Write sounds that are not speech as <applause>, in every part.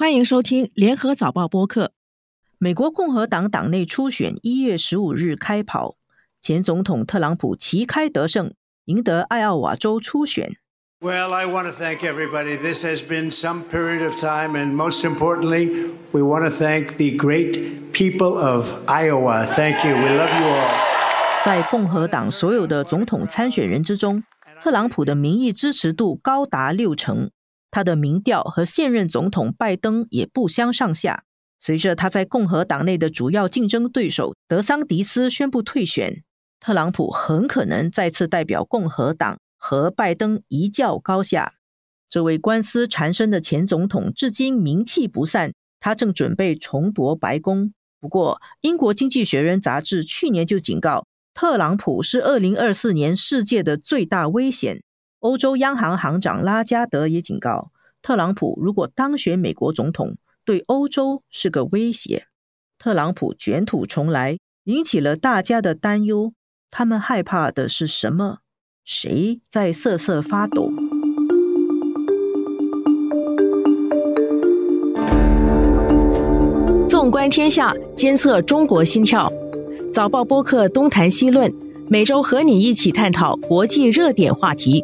欢迎收听联合早报播客。美国共和党党内初选一月十五日开跑，前总统特朗普旗开得胜，赢得艾奥瓦州初选。Well, I want to thank everybody. This has been some period of time, and most importantly, we want to thank the great people of Iowa. Thank you. We love you all. 在共和党所有的总统参选人之中，特朗普的民意支持度高达六成。他的民调和现任总统拜登也不相上下。随着他在共和党内的主要竞争对手德桑迪斯宣布退选，特朗普很可能再次代表共和党和拜登一较高下。这位官司缠身的前总统至今名气不散，他正准备重夺白宫。不过，英国经济学人杂志去年就警告，特朗普是二零二四年世界的最大危险。欧洲央行行长拉加德也警告，特朗普如果当选美国总统，对欧洲是个威胁。特朗普卷土重来，引起了大家的担忧。他们害怕的是什么？谁在瑟瑟发抖？纵观天下，监测中国心跳。早报播客东谈西论，每周和你一起探讨国际热点话题。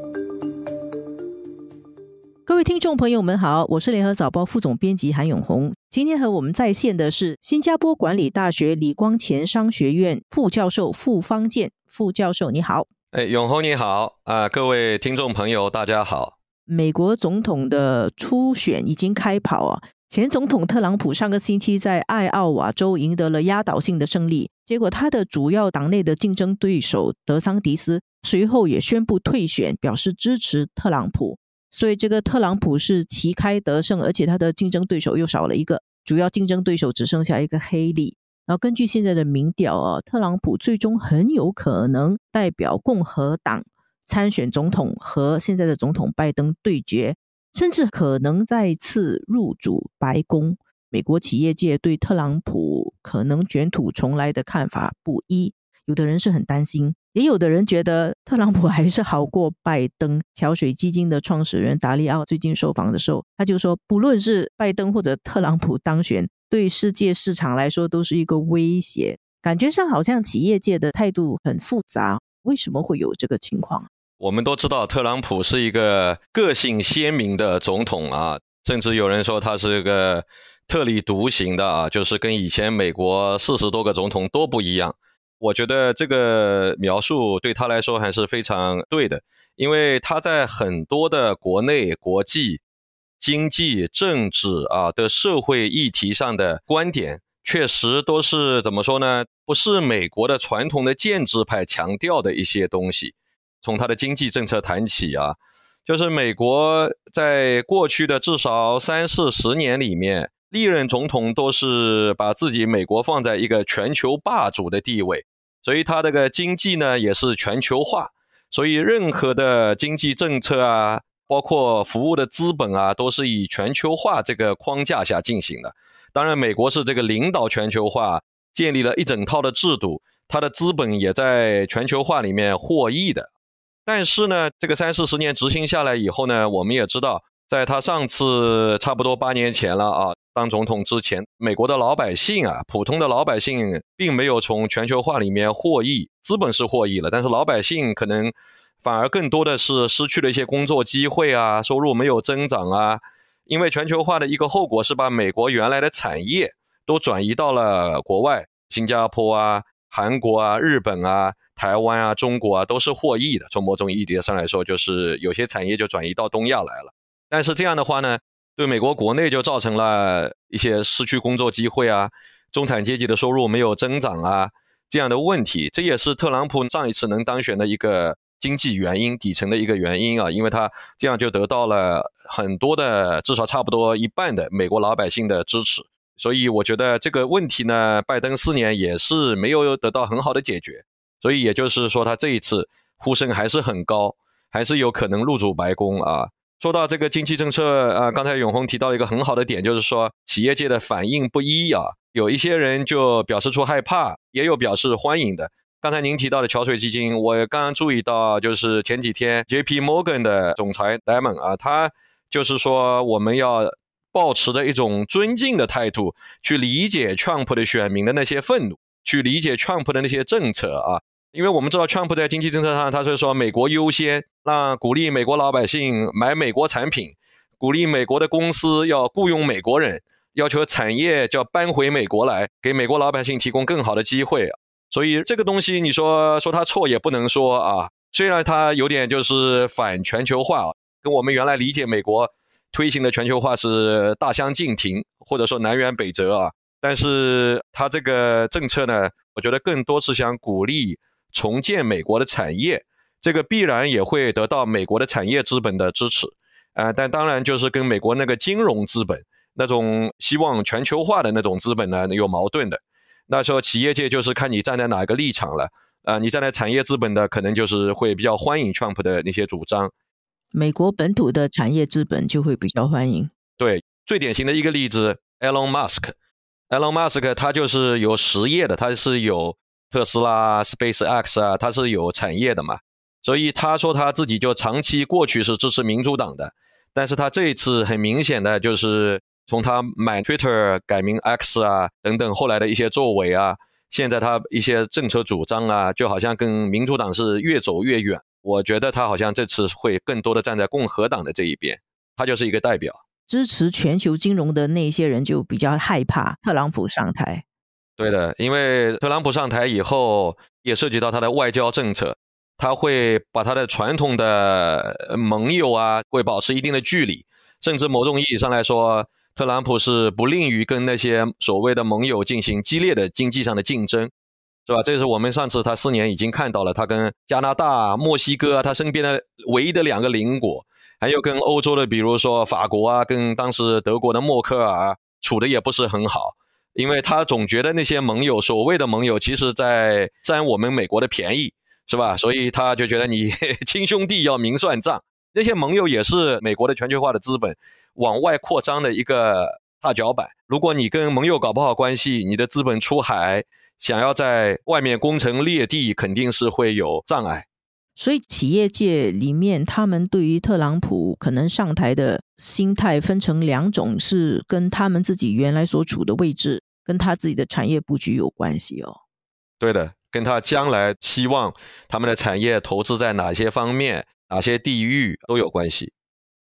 各位听众朋友们好，我是联合早报副总编辑韩永红。今天和我们在线的是新加坡管理大学李光前商学院副教授傅方健副教授，你好。哎，永红你好啊，各位听众朋友大家好。美国总统的初选已经开跑啊，前总统特朗普上个星期在爱奥瓦州赢得了压倒性的胜利，结果他的主要党内的竞争对手德桑迪斯随后也宣布退选，表示支持特朗普。所以这个特朗普是旗开得胜，而且他的竞争对手又少了一个，主要竞争对手只剩下一个黑利。然后根据现在的民调啊，特朗普最终很有可能代表共和党参选总统，和现在的总统拜登对决，甚至可能再次入主白宫。美国企业界对特朗普可能卷土重来的看法不一，有的人是很担心。也有的人觉得特朗普还是好过拜登。桥水基金的创始人达利奥最近受访的时候，他就说，不论是拜登或者特朗普当选，对世界市场来说都是一个威胁。感觉上好像企业界的态度很复杂。为什么会有这个情况？我们都知道，特朗普是一个个性鲜明的总统啊，甚至有人说他是一个特立独行的啊，就是跟以前美国四十多个总统都不一样。我觉得这个描述对他来说还是非常对的，因为他在很多的国内、国际、经济、政治啊的社会议题上的观点，确实都是怎么说呢？不是美国的传统的建制派强调的一些东西。从他的经济政策谈起啊，就是美国在过去的至少三四十年里面。历任总统都是把自己美国放在一个全球霸主的地位，所以他这个经济呢也是全球化，所以任何的经济政策啊，包括服务的资本啊，都是以全球化这个框架下进行的。当然，美国是这个领导全球化，建立了一整套的制度，它的资本也在全球化里面获益的。但是呢，这个三四十年执行下来以后呢，我们也知道，在他上次差不多八年前了啊。当总统之前，美国的老百姓啊，普通的老百姓并没有从全球化里面获益，资本是获益了，但是老百姓可能反而更多的是失去了一些工作机会啊，收入没有增长啊。因为全球化的一个后果是把美国原来的产业都转移到了国外，新加坡啊、韩国啊、日本啊、台湾啊、中国啊都是获益的。从某种意义上来说，就是有些产业就转移到东亚来了。但是这样的话呢？对美国国内就造成了一些失去工作机会啊，中产阶级的收入没有增长啊这样的问题，这也是特朗普上一次能当选的一个经济原因，底层的一个原因啊，因为他这样就得到了很多的，至少差不多一半的美国老百姓的支持，所以我觉得这个问题呢，拜登四年也是没有得到很好的解决，所以也就是说他这一次呼声还是很高，还是有可能入主白宫啊。说到这个经济政策，啊，刚才永红提到一个很好的点，就是说企业界的反应不一啊，有一些人就表示出害怕，也有表示欢迎的。刚才您提到的桥水基金，我刚刚注意到，就是前几天 J P Morgan 的总裁 Diamond 啊，他就是说我们要保持着一种尊敬的态度去理解 Trump 的选民的那些愤怒，去理解 Trump 的那些政策啊。因为我们知道 Trump 在经济政策上，他是说美国优先，那鼓励美国老百姓买美国产品，鼓励美国的公司要雇佣美国人，要求产业就要搬回美国来，给美国老百姓提供更好的机会。所以这个东西，你说说他错也不能说啊。虽然他有点就是反全球化，跟我们原来理解美国推行的全球化是大相径庭，或者说南辕北辙啊。但是他这个政策呢，我觉得更多是想鼓励重建美国的产业，这个必然也会得到美国的产业资本的支持。呃，但当然就是跟美国那个金融资本那种希望全球化的那种资本呢有矛盾的。那时候企业界就是看你站在哪个立场了。啊，你站在产业资本的，可能就是会比较欢迎 Trump 的那些主张。美国本土的产业资本就会比较欢迎。对，最典型的一个例子，Elon Musk，Elon Musk 他就是有实业的，他是有特斯拉、SpaceX 啊，他是有产业的嘛。所以他说他自己就长期过去是支持民主党的，但是他这一次很明显的就是从他买 Twitter 改名 X 啊等等后来的一些作为啊。现在他一些政策主张啊，就好像跟民主党是越走越远。我觉得他好像这次会更多的站在共和党的这一边，他就是一个代表。支持全球金融的那些人就比较害怕特朗普上台。对的，因为特朗普上台以后，也涉及到他的外交政策，他会把他的传统的盟友啊，会保持一定的距离，甚至某种意义上来说。特朗普是不吝于跟那些所谓的盟友进行激烈的经济上的竞争，是吧？这是我们上次他四年已经看到了，他跟加拿大、墨西哥啊，他身边的唯一的两个邻国，还有跟欧洲的，比如说法国啊，跟当时德国的默克尔处的也不是很好，因为他总觉得那些盟友，所谓的盟友，其实在占我们美国的便宜，是吧？所以他就觉得你 <laughs> 亲兄弟要明算账，那些盟友也是美国的全球化的资本。往外扩张的一个踏脚板。如果你跟盟友搞不好关系，你的资本出海，想要在外面攻城略地，肯定是会有障碍。所以，企业界里面，他们对于特朗普可能上台的心态分成两种，是跟他们自己原来所处的位置，跟他自己的产业布局有关系哦。对的，跟他将来希望他们的产业投资在哪些方面、哪些地域都有关系。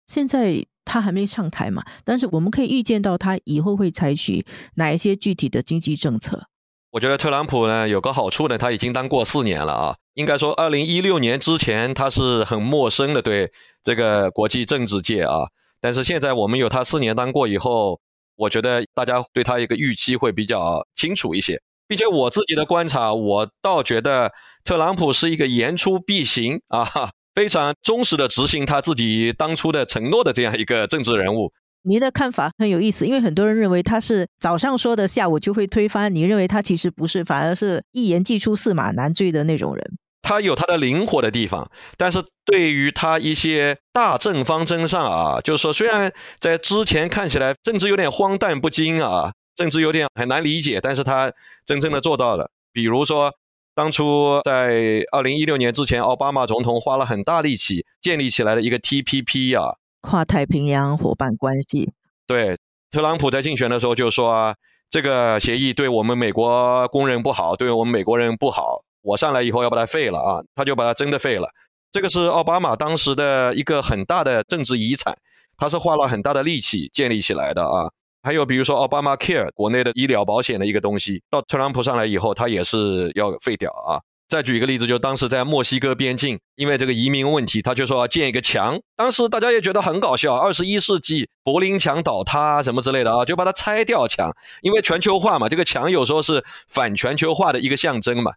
现在。他还没上台嘛，但是我们可以预见到他以后会采取哪一些具体的经济政策。我觉得特朗普呢有个好处呢，他已经当过四年了啊。应该说，二零一六年之前他是很陌生的对这个国际政治界啊。但是现在我们有他四年当过以后，我觉得大家对他一个预期会比较清楚一些。并且我自己的观察，我倒觉得特朗普是一个言出必行啊。非常忠实的执行他自己当初的承诺的这样一个政治人物，您的看法很有意思，因为很多人认为他是早上说的，下午就会推翻。你认为他其实不是，反而是一言既出驷马难追的那种人。他有他的灵活的地方，但是对于他一些大政方针上啊，就是说虽然在之前看起来政治有点荒诞不经啊，政治有点很难理解，但是他真正的做到了，比如说。当初在二零一六年之前，奥巴马总统花了很大力气建立起来的一个 TPP 啊，跨太平洋伙伴关系。对，特朗普在竞选的时候就说，这个协议对我们美国工人不好，对我们美国人不好，我上来以后要把它废了啊，他就把它真的废了。这个是奥巴马当时的一个很大的政治遗产，他是花了很大的力气建立起来的啊。还有比如说奥巴马 Care 国内的医疗保险的一个东西，到特朗普上来以后，他也是要废掉啊。再举一个例子，就当时在墨西哥边境，因为这个移民问题，他就说要建一个墙。当时大家也觉得很搞笑，二十一世纪柏林墙倒塌什么之类的啊，就把它拆掉墙，因为全球化嘛，这个墙有时候是反全球化的一个象征嘛。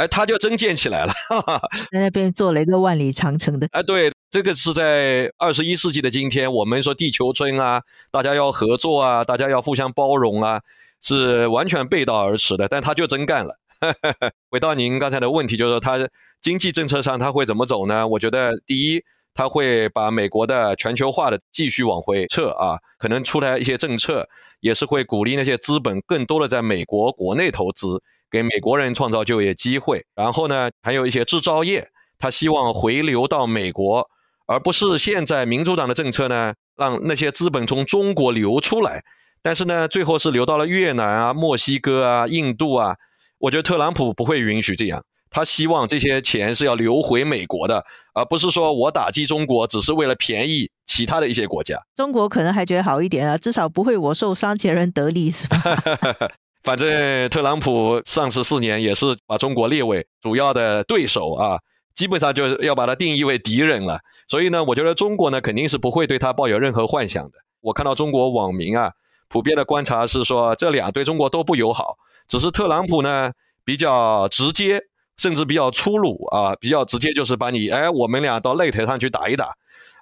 哎，他就真建起来了，<laughs> 在那边做了一个万里长城的。哎，对，这个是在二十一世纪的今天，我们说地球村啊，大家要合作啊，大家要互相包容啊，是完全背道而驰的。但他就真干了。<laughs> 回到您刚才的问题，就是说他经济政策上他会怎么走呢？我觉得第一，他会把美国的全球化的继续往回撤啊，可能出来一些政策，也是会鼓励那些资本更多的在美国国内投资。给美国人创造就业机会，然后呢，还有一些制造业，他希望回流到美国，而不是现在民主党的政策呢，让那些资本从中国流出来，但是呢，最后是流到了越南啊、墨西哥啊、印度啊。我觉得特朗普不会允许这样，他希望这些钱是要流回美国的，而不是说我打击中国只是为了便宜其他的一些国家。中国可能还觉得好一点啊，至少不会我受伤，前人得利，是吧？<laughs> 反正特朗普上市四年也是把中国列为主要的对手啊，基本上就是要把它定义为敌人了。所以呢，我觉得中国呢肯定是不会对他抱有任何幻想的。我看到中国网民啊，普遍的观察是说，这俩对中国都不友好，只是特朗普呢比较直接，甚至比较粗鲁啊，比较直接就是把你哎，我们俩到擂台上去打一打，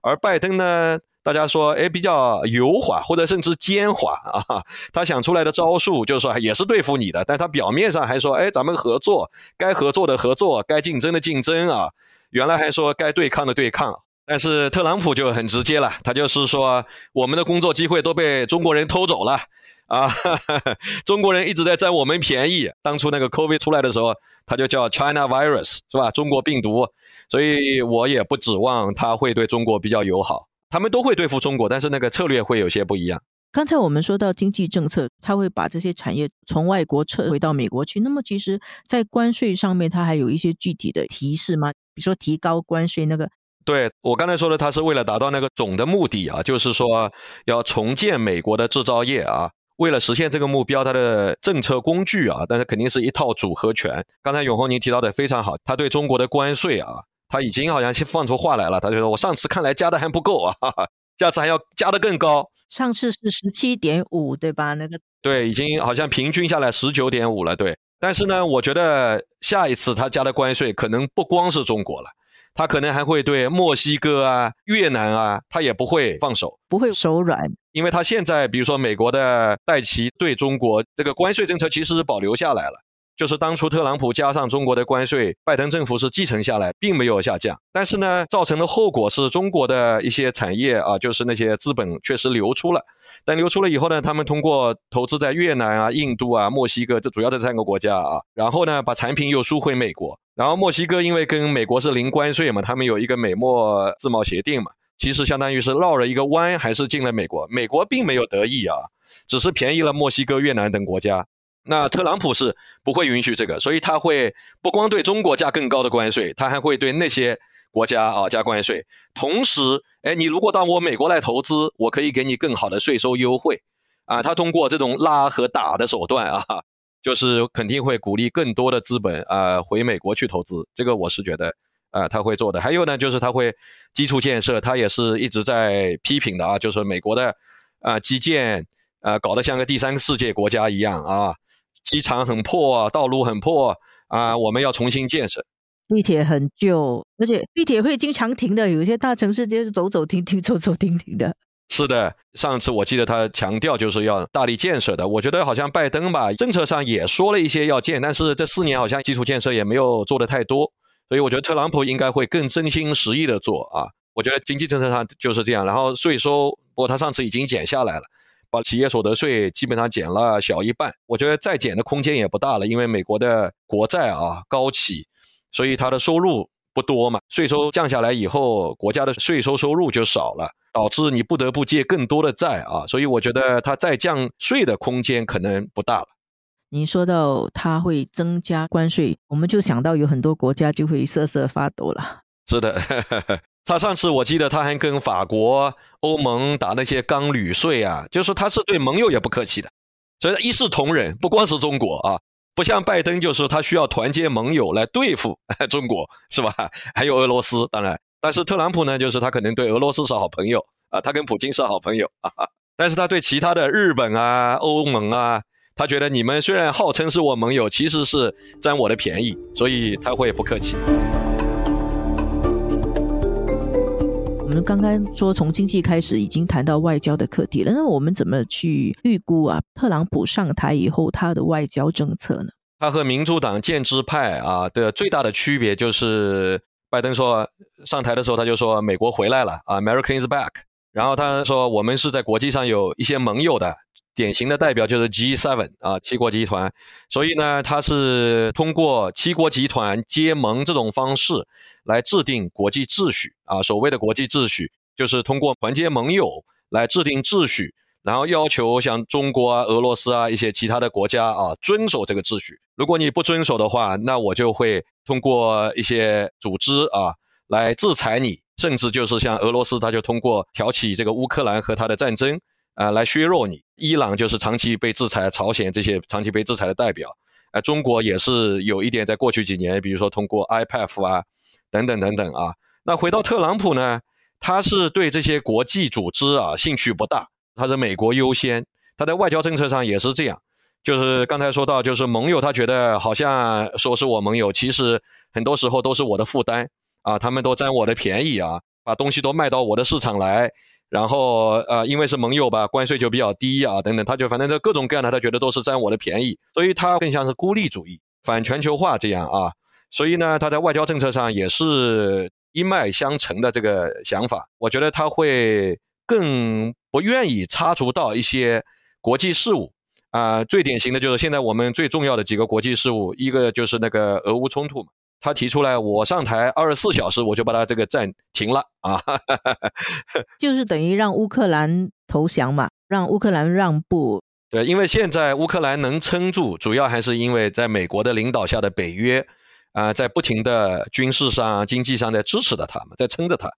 而拜登呢。大家说，哎，比较油滑或者甚至奸猾啊，他想出来的招数就是说也是对付你的，但他表面上还说，哎，咱们合作，该合作的合作，该竞争的竞争啊。原来还说该对抗的对抗，但是特朗普就很直接了，他就是说我们的工作机会都被中国人偷走了啊哈哈，<laughs> 中国人一直在占我们便宜。当初那个 COVID 出来的时候，他就叫 China Virus 是吧？中国病毒，所以我也不指望他会对中国比较友好。他们都会对付中国，但是那个策略会有些不一样。刚才我们说到经济政策，他会把这些产业从外国撤回到美国去。那么，其实，在关税上面，它还有一些具体的提示吗？比如说提高关税那个？对我刚才说的，它是为了达到那个总的目的啊，就是说要重建美国的制造业啊。为了实现这个目标，它的政策工具啊，但是肯定是一套组合拳。刚才永红您提到的非常好，他对中国的关税啊。他已经好像先放出话来了，他就说：“我上次看来加的还不够啊，<laughs> 下次还要加的更高。”上次是十七点五，对吧？那个对，已经好像平均下来十九点五了。对，但是呢，我觉得下一次他加的关税可能不光是中国了，他可能还会对墨西哥啊、越南啊，他也不会放手，不会手软，因为他现在比如说美国的戴奇对中国这个关税政策其实是保留下来了。就是当初特朗普加上中国的关税，拜登政府是继承下来，并没有下降。但是呢，造成的后果是中国的一些产业啊，就是那些资本确实流出了。但流出了以后呢，他们通过投资在越南啊、印度啊、墨西哥这主要这三个国家啊，然后呢，把产品又输回美国。然后墨西哥因为跟美国是零关税嘛，他们有一个美墨自贸协定嘛，其实相当于是绕了一个弯，还是进了美国。美国并没有得意啊，只是便宜了墨西哥、越南等国家。那特朗普是不会允许这个，所以他会不光对中国加更高的关税，他还会对那些国家啊加关税。同时，哎，你如果到我美国来投资，我可以给你更好的税收优惠啊。他通过这种拉和打的手段啊，就是肯定会鼓励更多的资本啊回美国去投资。这个我是觉得啊他会做的。还有呢，就是他会基础建设，他也是一直在批评的啊，就是美国的啊基建啊搞得像个第三世界国家一样啊。机场很破，道路很破啊！我们要重新建设。地铁很旧，而且地铁会经常停的。有一些大城市就是走走停停，走走停停的。是的，上次我记得他强调就是要大力建设的。我觉得好像拜登吧，政策上也说了一些要建，但是这四年好像基础建设也没有做的太多。所以我觉得特朗普应该会更真心实意的做啊。我觉得经济政策上就是这样，然后税收，不过他上次已经减下来了。把企业所得税基本上减了小一半，我觉得再减的空间也不大了，因为美国的国债啊高企，所以它的收入不多嘛，税收降下来以后，国家的税收收入就少了，导致你不得不借更多的债啊，所以我觉得它再降税的空间可能不大了。您说到它会增加关税，我们就想到有很多国家就会瑟瑟发抖了。是的。<laughs> 他上次我记得他还跟法国、欧盟打那些钢铝税啊，就是他是对盟友也不客气的，所以一视同仁，不光是中国啊，不像拜登就是他需要团结盟友来对付 <laughs> 中国，是吧？还有俄罗斯，当然，但是特朗普呢，就是他可能对俄罗斯是好朋友啊，他跟普京是好朋友啊，<laughs> 但是他对其他的日本啊、欧盟啊，他觉得你们虽然号称是我盟友，其实是占我的便宜，所以他会不客气。刚刚说从经济开始已经谈到外交的课题了，那我们怎么去预估啊？特朗普上台以后他的外交政策呢？他和民主党建制派啊的最大的区别就是，拜登说上台的时候他就说美国回来了啊，American is back。然后他说我们是在国际上有一些盟友的。典型的代表就是 G7 啊，七国集团。所以呢，他是通过七国集团结盟这种方式来制定国际秩序啊。所谓的国际秩序，就是通过团结盟友来制定秩序，然后要求像中国啊、俄罗斯啊一些其他的国家啊遵守这个秩序。如果你不遵守的话，那我就会通过一些组织啊来制裁你，甚至就是像俄罗斯，他就通过挑起这个乌克兰和他的战争啊来削弱你。伊朗就是长期被制裁，朝鲜这些长期被制裁的代表。啊，中国也是有一点，在过去几年，比如说通过 IPF 啊，等等等等啊。那回到特朗普呢，他是对这些国际组织啊兴趣不大，他是美国优先，他在外交政策上也是这样。就是刚才说到，就是盟友，他觉得好像说是我盟友，其实很多时候都是我的负担啊，他们都占我的便宜啊，把东西都卖到我的市场来。然后呃，因为是盟友吧，关税就比较低啊，等等，他就反正这各种各样的，他觉得都是占我的便宜，所以他更像是孤立主义、反全球化这样啊。所以呢，他在外交政策上也是一脉相承的这个想法。我觉得他会更不愿意插足到一些国际事务啊。最典型的就是现在我们最重要的几个国际事务，一个就是那个俄乌冲突嘛。他提出来，我上台二十四小时，我就把他这个战停了啊，<laughs> 就是等于让乌克兰投降嘛，让乌克兰让步。对，因为现在乌克兰能撑住，主要还是因为在美国的领导下的北约啊，在不停的军事上、经济上在支持着他们，在撑着他。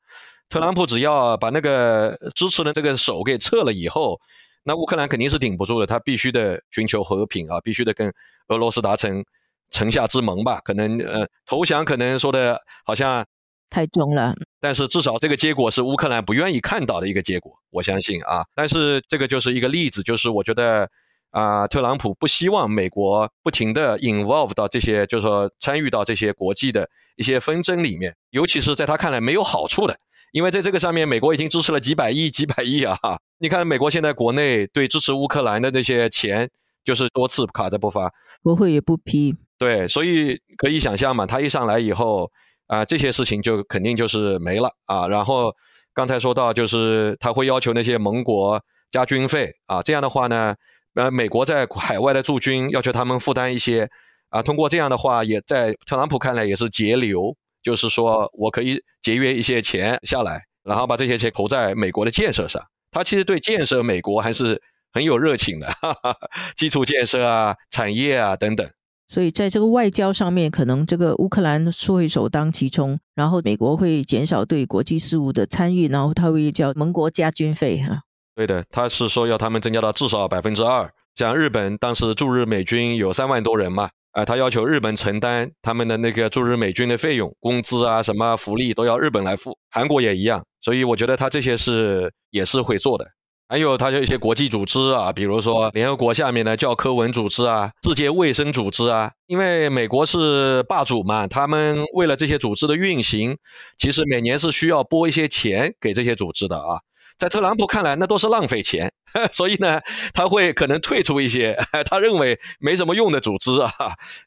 特朗普只要把那个支持的这个手给撤了以后，那乌克兰肯定是顶不住的，他必须得寻求和平啊，必须得跟俄罗斯达成。城下之盟吧，可能呃投降，可能说的好像太重了，但是至少这个结果是乌克兰不愿意看到的一个结果，我相信啊。但是这个就是一个例子，就是我觉得啊，特朗普不希望美国不停的 involve 到这些，就是说参与到这些国际的一些纷争里面，尤其是在他看来没有好处的，因为在这个上面，美国已经支持了几百亿、几百亿啊。你看美国现在国内对支持乌克兰的这些钱，就是多次卡着不发，国会也不批。对，所以可以想象嘛，他一上来以后啊，这些事情就肯定就是没了啊。然后刚才说到，就是他会要求那些盟国加军费啊，这样的话呢，呃，美国在海外的驻军要求他们负担一些啊。通过这样的话，也在特朗普看来也是节流，就是说我可以节约一些钱下来，然后把这些钱投在美国的建设上。他其实对建设美国还是很有热情的，哈 <laughs> 哈基础建设啊、产业啊等等。所以在这个外交上面，可能这个乌克兰会首当其冲，然后美国会减少对国际事务的参与，然后他会叫盟国加军费哈。对的，他是说要他们增加到至少百分之二。像日本当时驻日美军有三万多人嘛，啊，他要求日本承担他们的那个驻日美军的费用、工资啊，什么福利都要日本来付。韩国也一样，所以我觉得他这些是也是会做的。还有他有一些国际组织啊，比如说联合国下面的教科文组织啊、世界卫生组织啊，因为美国是霸主嘛，他们为了这些组织的运行，其实每年是需要拨一些钱给这些组织的啊。在特朗普看来，那都是浪费钱，<laughs> 所以呢，他会可能退出一些 <laughs> 他认为没什么用的组织啊。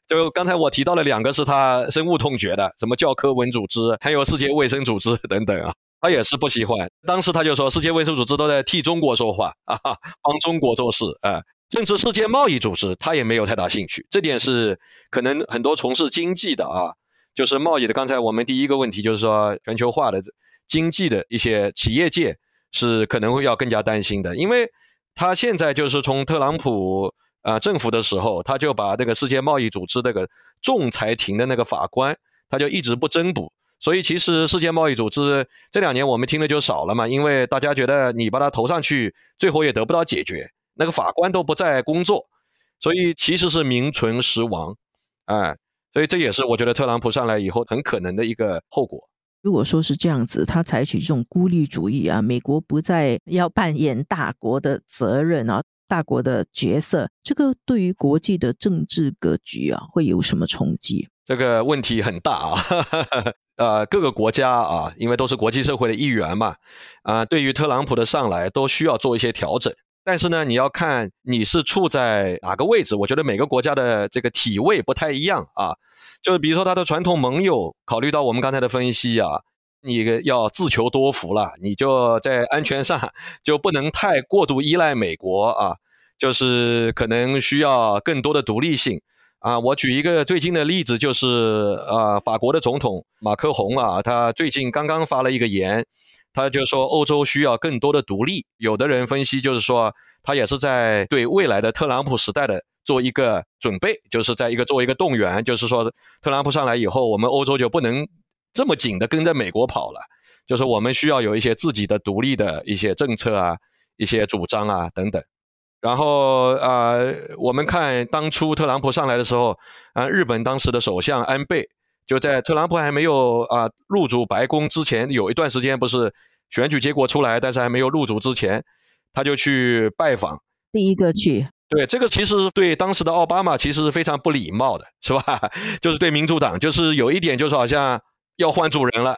就刚才我提到了两个是他深恶痛绝的，什么教科文组织，还有世界卫生组织 <laughs> 等等啊。他也是不喜欢，当时他就说，世界卫生组织都在替中国说话啊，帮中国做事啊，甚至世界贸易组织他也没有太大兴趣。这点是可能很多从事经济的啊，就是贸易的。刚才我们第一个问题就是说，全球化的经济的一些企业界是可能会要更加担心的，因为他现在就是从特朗普啊政府的时候，他就把这个世界贸易组织这个仲裁庭的那个法官，他就一直不增补。所以其实世界贸易组织这两年我们听的就少了嘛，因为大家觉得你把它投上去，最后也得不到解决，那个法官都不在工作，所以其实是名存实亡，哎，所以这也是我觉得特朗普上来以后很可能的一个后果。如果说是这样子，他采取这种孤立主义啊，美国不再要扮演大国的责任啊，大国的角色，这个对于国际的政治格局啊，会有什么冲击？这个问题很大啊。<laughs> 呃，各个国家啊，因为都是国际社会的一员嘛，啊，对于特朗普的上来都需要做一些调整。但是呢，你要看你是处在哪个位置。我觉得每个国家的这个体位不太一样啊。就是比如说他的传统盟友，考虑到我们刚才的分析啊，你要自求多福了，你就在安全上就不能太过度依赖美国啊，就是可能需要更多的独立性。啊，我举一个最近的例子，就是呃，法国的总统马克宏啊，他最近刚刚发了一个言，他就说欧洲需要更多的独立。有的人分析就是说，他也是在对未来的特朗普时代的做一个准备，就是在一个作为一个动员，就是说特朗普上来以后，我们欧洲就不能这么紧的跟着美国跑了，就是我们需要有一些自己的独立的一些政策啊、一些主张啊等等。然后啊，我们看当初特朗普上来的时候，啊，日本当时的首相安倍。就在特朗普还没有啊入主白宫之前，有一段时间不是选举结果出来，但是还没有入主之前，他就去拜访，第一个去。对这个其实对当时的奥巴马其实是非常不礼貌的，是吧？<laughs> 就是对民主党，就是有一点就是好像要换主人了，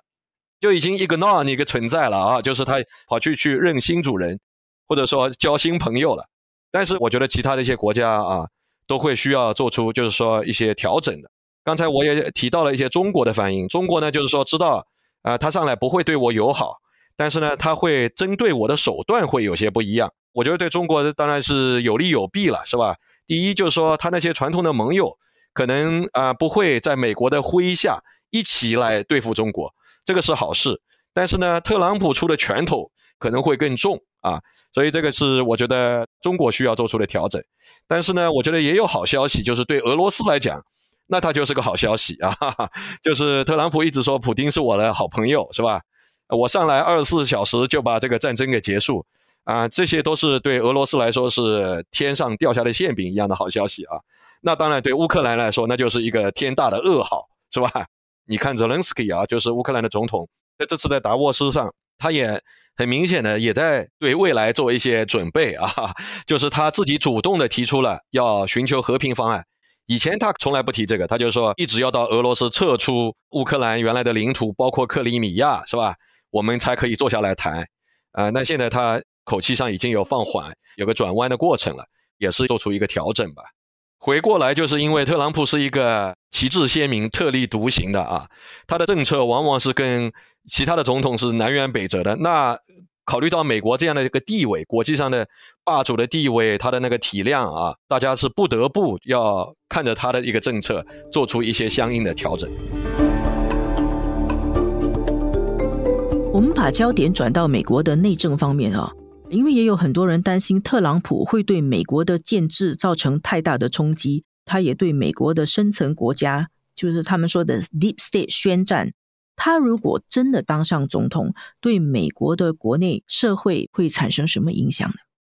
就已经 ignore 你一个存在了啊，就是他跑去去认新主人，或者说交新朋友了。但是我觉得其他的一些国家啊，都会需要做出就是说一些调整的。刚才我也提到了一些中国的反应，中国呢就是说知道，啊，他上来不会对我友好，但是呢他会针对我的手段会有些不一样。我觉得对中国当然是有利有弊了，是吧？第一就是说他那些传统的盟友可能啊不会在美国的麾下一起来对付中国，这个是好事。但是呢，特朗普出的拳头可能会更重啊，所以这个是我觉得中国需要做出的调整。但是呢，我觉得也有好消息，就是对俄罗斯来讲。那他就是个好消息啊，哈哈，就是特朗普一直说普京是我的好朋友，是吧？我上来二十四小时就把这个战争给结束，啊，这些都是对俄罗斯来说是天上掉下的馅饼一样的好消息啊。那当然对乌克兰来说，那就是一个天大的噩耗，是吧？你看泽连斯基啊，就是乌克兰的总统，在这次在达沃斯上，他也很明显的也在对未来做一些准备啊，<laughs> 就是他自己主动的提出了要寻求和平方案。以前他从来不提这个，他就说一直要到俄罗斯撤出乌克兰原来的领土，包括克里米亚，是吧？我们才可以坐下来谈。啊，那现在他口气上已经有放缓，有个转弯的过程了，也是做出一个调整吧。回过来就是因为特朗普是一个旗帜鲜明、特立独行的啊，他的政策往往是跟其他的总统是南辕北辙的。那考虑到美国这样的一个地位，国际上的霸主的地位，它的那个体量啊，大家是不得不要看着他的一个政策，做出一些相应的调整。我们把焦点转到美国的内政方面啊，因为也有很多人担心特朗普会对美国的建制造成太大的冲击，他也对美国的深层国家，就是他们说的 deep state 宣战。他如果真的当上总统，对美国的国内社会会产生什么影响呢？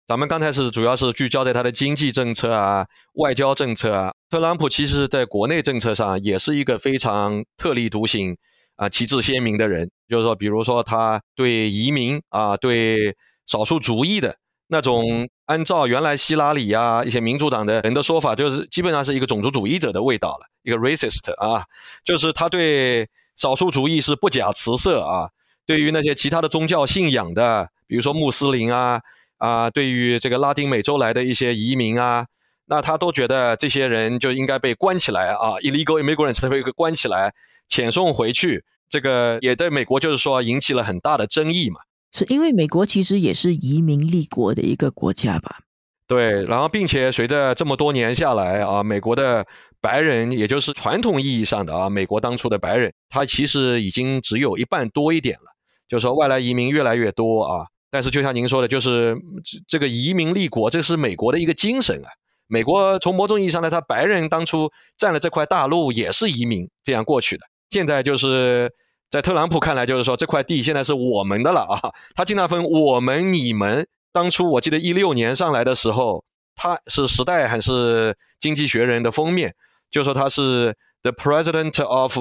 咱们刚才是主要是聚焦在他的经济政策啊、外交政策啊。特朗普其实在国内政策上也是一个非常特立独行啊、旗帜鲜明的人。就是说，比如说他对移民啊、对少数族裔的那种，按照原来希拉里啊一些民主党的人的说法，就是基本上是一个种族主义者的味道了，一个 racist 啊，就是他对。少数主义是不假辞色啊，对于那些其他的宗教信仰的，比如说穆斯林啊啊，对于这个拉丁美洲来的一些移民啊，那他都觉得这些人就应该被关起来啊，illegal immigrants 他被关起来，遣送回去，这个也对美国就是说引起了很大的争议嘛。是因为美国其实也是移民立国的一个国家吧？对，然后并且随着这么多年下来啊，美国的。白人，也就是传统意义上的啊，美国当初的白人，他其实已经只有一半多一点了。就是说，外来移民越来越多啊。但是，就像您说的，就是这这个移民立国，这是美国的一个精神啊。美国从某种意义上来，他白人当初占了这块大陆，也是移民这样过去的。现在就是在特朗普看来，就是说这块地现在是我们的了啊。他经常分我们、你们。当初我记得一六年上来的时候，他是《时代》还是《经济学人》的封面？就说他是 the president of，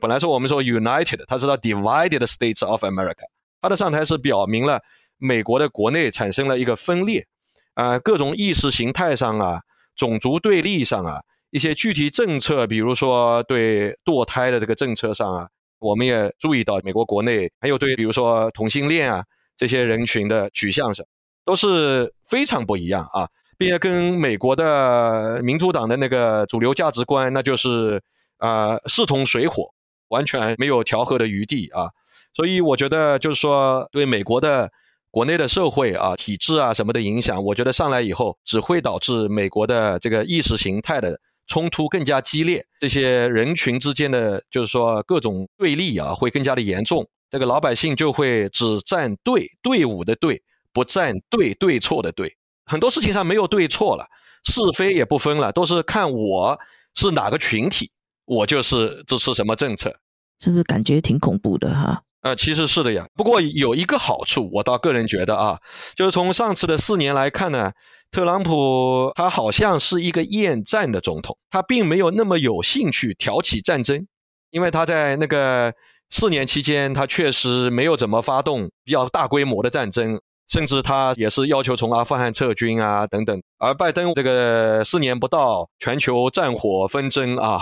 本来说我们说 United，他是他 divided states of America。他的上台是表明了美国的国内产生了一个分裂，啊，各种意识形态上啊，种族对立上啊，一些具体政策，比如说对堕胎的这个政策上啊，我们也注意到美国国内还有对比如说同性恋啊这些人群的取向上，都是非常不一样啊。并且跟美国的民主党的那个主流价值观，那就是啊势同水火，完全没有调和的余地啊。所以我觉得就是说，对美国的国内的社会啊、体制啊什么的影响，我觉得上来以后只会导致美国的这个意识形态的冲突更加激烈，这些人群之间的就是说各种对立啊会更加的严重。这个老百姓就会只站队队伍的队，不站对对错的队。很多事情上没有对错了，是非也不分了，都是看我是哪个群体，我就是支持什么政策，是不是感觉挺恐怖的哈？呃，其实是的呀。不过有一个好处，我倒个人觉得啊，就是从上次的四年来看呢，特朗普他好像是一个厌战的总统，他并没有那么有兴趣挑起战争，因为他在那个。四年期间，他确实没有怎么发动比较大规模的战争，甚至他也是要求从阿富汗撤军啊等等。而拜登这个四年不到，全球战火纷争啊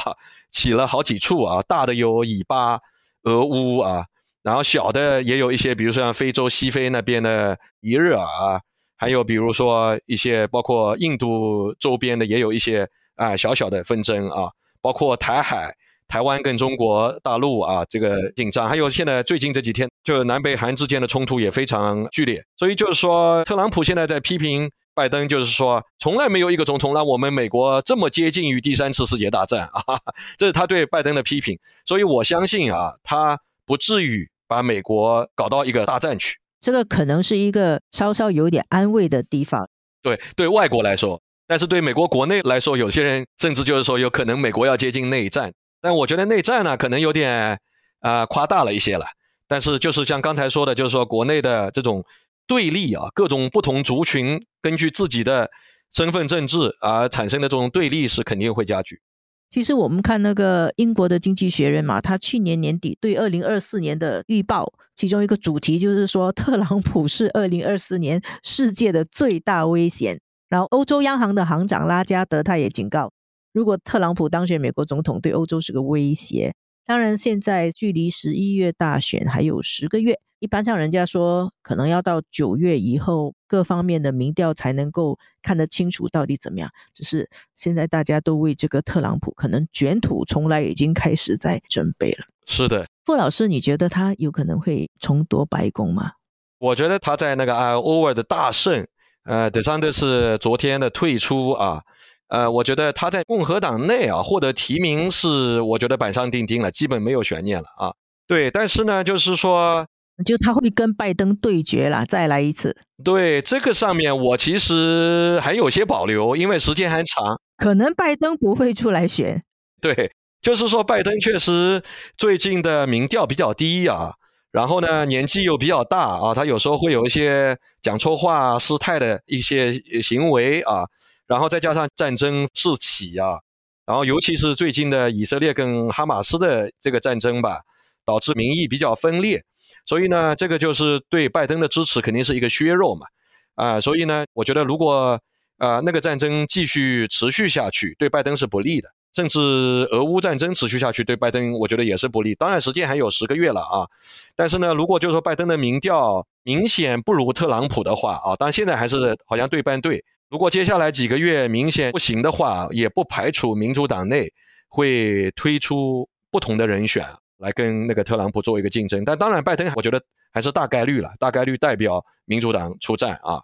起了好几处啊，大的有以巴、俄乌啊，然后小的也有一些，比如说像非洲西非那边的尼日尔啊，还有比如说一些包括印度周边的也有一些啊小小的纷争啊，包括台海。台湾跟中国大陆啊，这个紧张，还有现在最近这几天，就南北韩之间的冲突也非常剧烈。所以就是说，特朗普现在在批评拜登，就是说，从来没有一个总统让我们美国这么接近于第三次世界大战啊，<laughs> 这是他对拜登的批评。所以我相信啊，他不至于把美国搞到一个大战去。这个可能是一个稍稍有点安慰的地方。对，对外国来说，但是对美国国内来说，有些人甚至就是说，有可能美国要接近内战。但我觉得内战呢，可能有点啊夸大了一些了。但是就是像刚才说的，就是说国内的这种对立啊，各种不同族群根据自己的身份政治而产生的这种对立是肯定会加剧。其实我们看那个英国的经济学人嘛，他去年年底对二零二四年的预报，其中一个主题就是说特朗普是二零二四年世界的最大危险。然后欧洲央行的行长拉加德他也警告。如果特朗普当选美国总统，对欧洲是个威胁。当然，现在距离十一月大选还有十个月，一般上人家说，可能要到九月以后，各方面的民调才能够看得清楚到底怎么样。只是现在大家都为这个特朗普可能卷土重来已经开始在准备了。是的，傅老师，你觉得他有可能会重夺白宫吗？我觉得他在那个啊欧尔的大胜，呃，德桑德是昨天的退出啊。呃，我觉得他在共和党内啊获得提名是，我觉得板上钉钉了，基本没有悬念了啊。对，但是呢，就是说，就他会跟拜登对决了，再来一次。对这个上面，我其实还有些保留，因为时间还长，可能拜登不会出来选。<laughs> 对，就是说拜登确实最近的民调比较低啊，然后呢，年纪又比较大啊，他有时候会有一些讲错话、失态的一些行为啊。然后再加上战争四起啊，然后尤其是最近的以色列跟哈马斯的这个战争吧，导致民意比较分裂，所以呢，这个就是对拜登的支持肯定是一个削弱嘛，啊，所以呢，我觉得如果啊那个战争继续持续下去，对拜登是不利的，甚至俄乌战争持续下去，对拜登我觉得也是不利。当然时间还有十个月了啊，但是呢，如果就是说拜登的民调明显不如特朗普的话啊，当然现在还是好像对半对。如果接下来几个月明显不行的话，也不排除民主党内会推出不同的人选来跟那个特朗普做一个竞争。但当然，拜登我觉得还是大概率了，大概率代表民主党出战啊。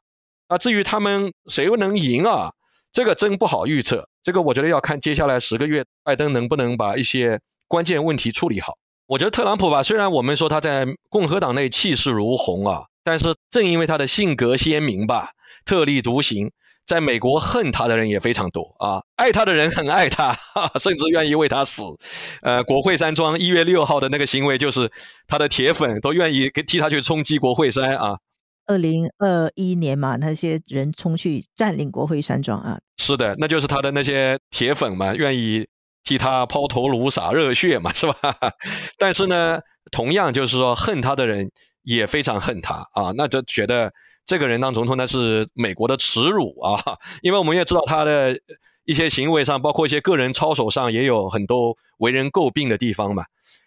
那至于他们谁能赢啊，这个真不好预测。这个我觉得要看接下来十个月拜登能不能把一些关键问题处理好。我觉得特朗普吧，虽然我们说他在共和党内气势如虹啊，但是正因为他的性格鲜明吧，特立独行。在美国恨他的人也非常多啊，爱他的人很爱他，甚至愿意为他死。呃，国会山庄一月六号的那个行为，就是他的铁粉都愿意替他去冲击国会山啊。二零二一年嘛，那些人冲去占领国会山庄啊。是的，那就是他的那些铁粉嘛，愿意替他抛头颅洒热血嘛，是吧？<laughs> 但是呢，同样就是说恨他的人也非常恨他啊，那就觉得。这个人当总统那是美国的耻辱啊！<laughs> 因为我们也知道他的一些行为上，包括一些个人操守上，也有很多为人诟病的地方嘛，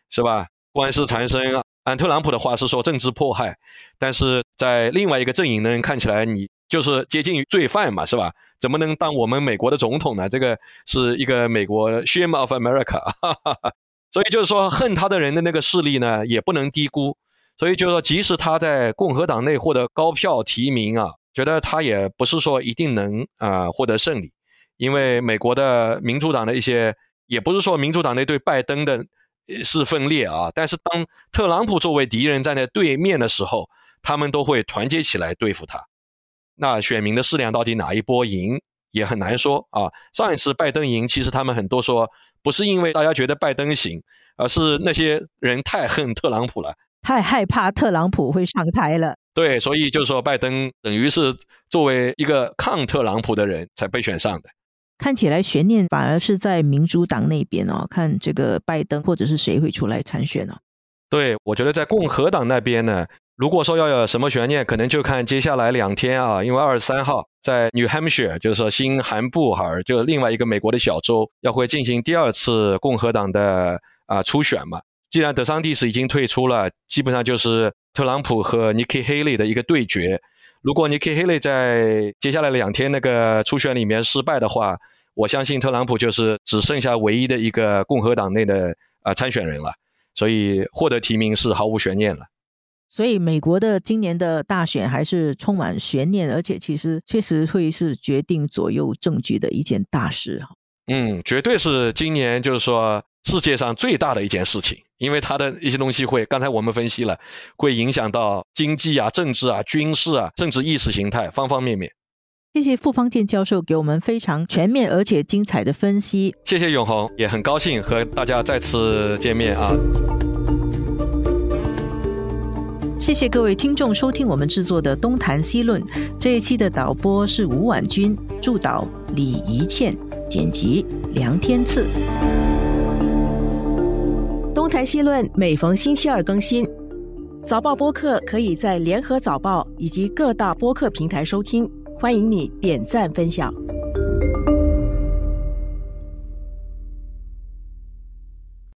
是吧？官司缠身，按特朗普的话是说政治迫害，但是在另外一个阵营的人看起来，你就是接近于罪犯嘛，是吧？怎么能当我们美国的总统呢？这个是一个美国 shame of America，<laughs> 哈哈哈所以就是说恨他的人的那个势力呢，也不能低估。所以就是说，即使他在共和党内获得高票提名啊，觉得他也不是说一定能啊获得胜利，因为美国的民主党的一些，也不是说民主党内对拜登的是分裂啊，但是当特朗普作为敌人站在对面的时候，他们都会团结起来对付他。那选民的势量到底哪一波赢也很难说啊。上一次拜登赢，其实他们很多说不是因为大家觉得拜登行，而是那些人太恨特朗普了，太害怕特朗普会上台了。对，所以就是说拜登等于是作为一个抗特朗普的人才被选上的。看起来悬念反而是在民主党那边哦，看这个拜登或者是谁会出来参选呢？对，我觉得在共和党那边呢。如果说要有什么悬念，可能就看接下来两天啊，因为二十三号在 New Hampshire，就是说新罕布哈尔，就另外一个美国的小州，要会进行第二次共和党的啊初选嘛。既然德桑蒂斯已经退出了，基本上就是特朗普和 Nikki Haley 的一个对决。如果 Nikki Haley 在接下来两天那个初选里面失败的话，我相信特朗普就是只剩下唯一的一个共和党内的啊参选人了，所以获得提名是毫无悬念了。所以，美国的今年的大选还是充满悬念，而且其实确实会是决定左右政局的一件大事哈。嗯，绝对是今年就是说世界上最大的一件事情，因为它的一些东西会，刚才我们分析了，会影响到经济啊、政治啊、军事啊，甚至意识形态方方面面。谢谢傅方健教授给我们非常全面而且精彩的分析。谢谢永红，也很高兴和大家再次见面啊。谢谢各位听众收听我们制作的《东谈西论》这一期的导播是吴婉君，助导李怡倩，剪辑梁天赐。《东谈西论》每逢星期二更新，早报播客可以在联合早报以及各大播客平台收听，欢迎你点赞分享。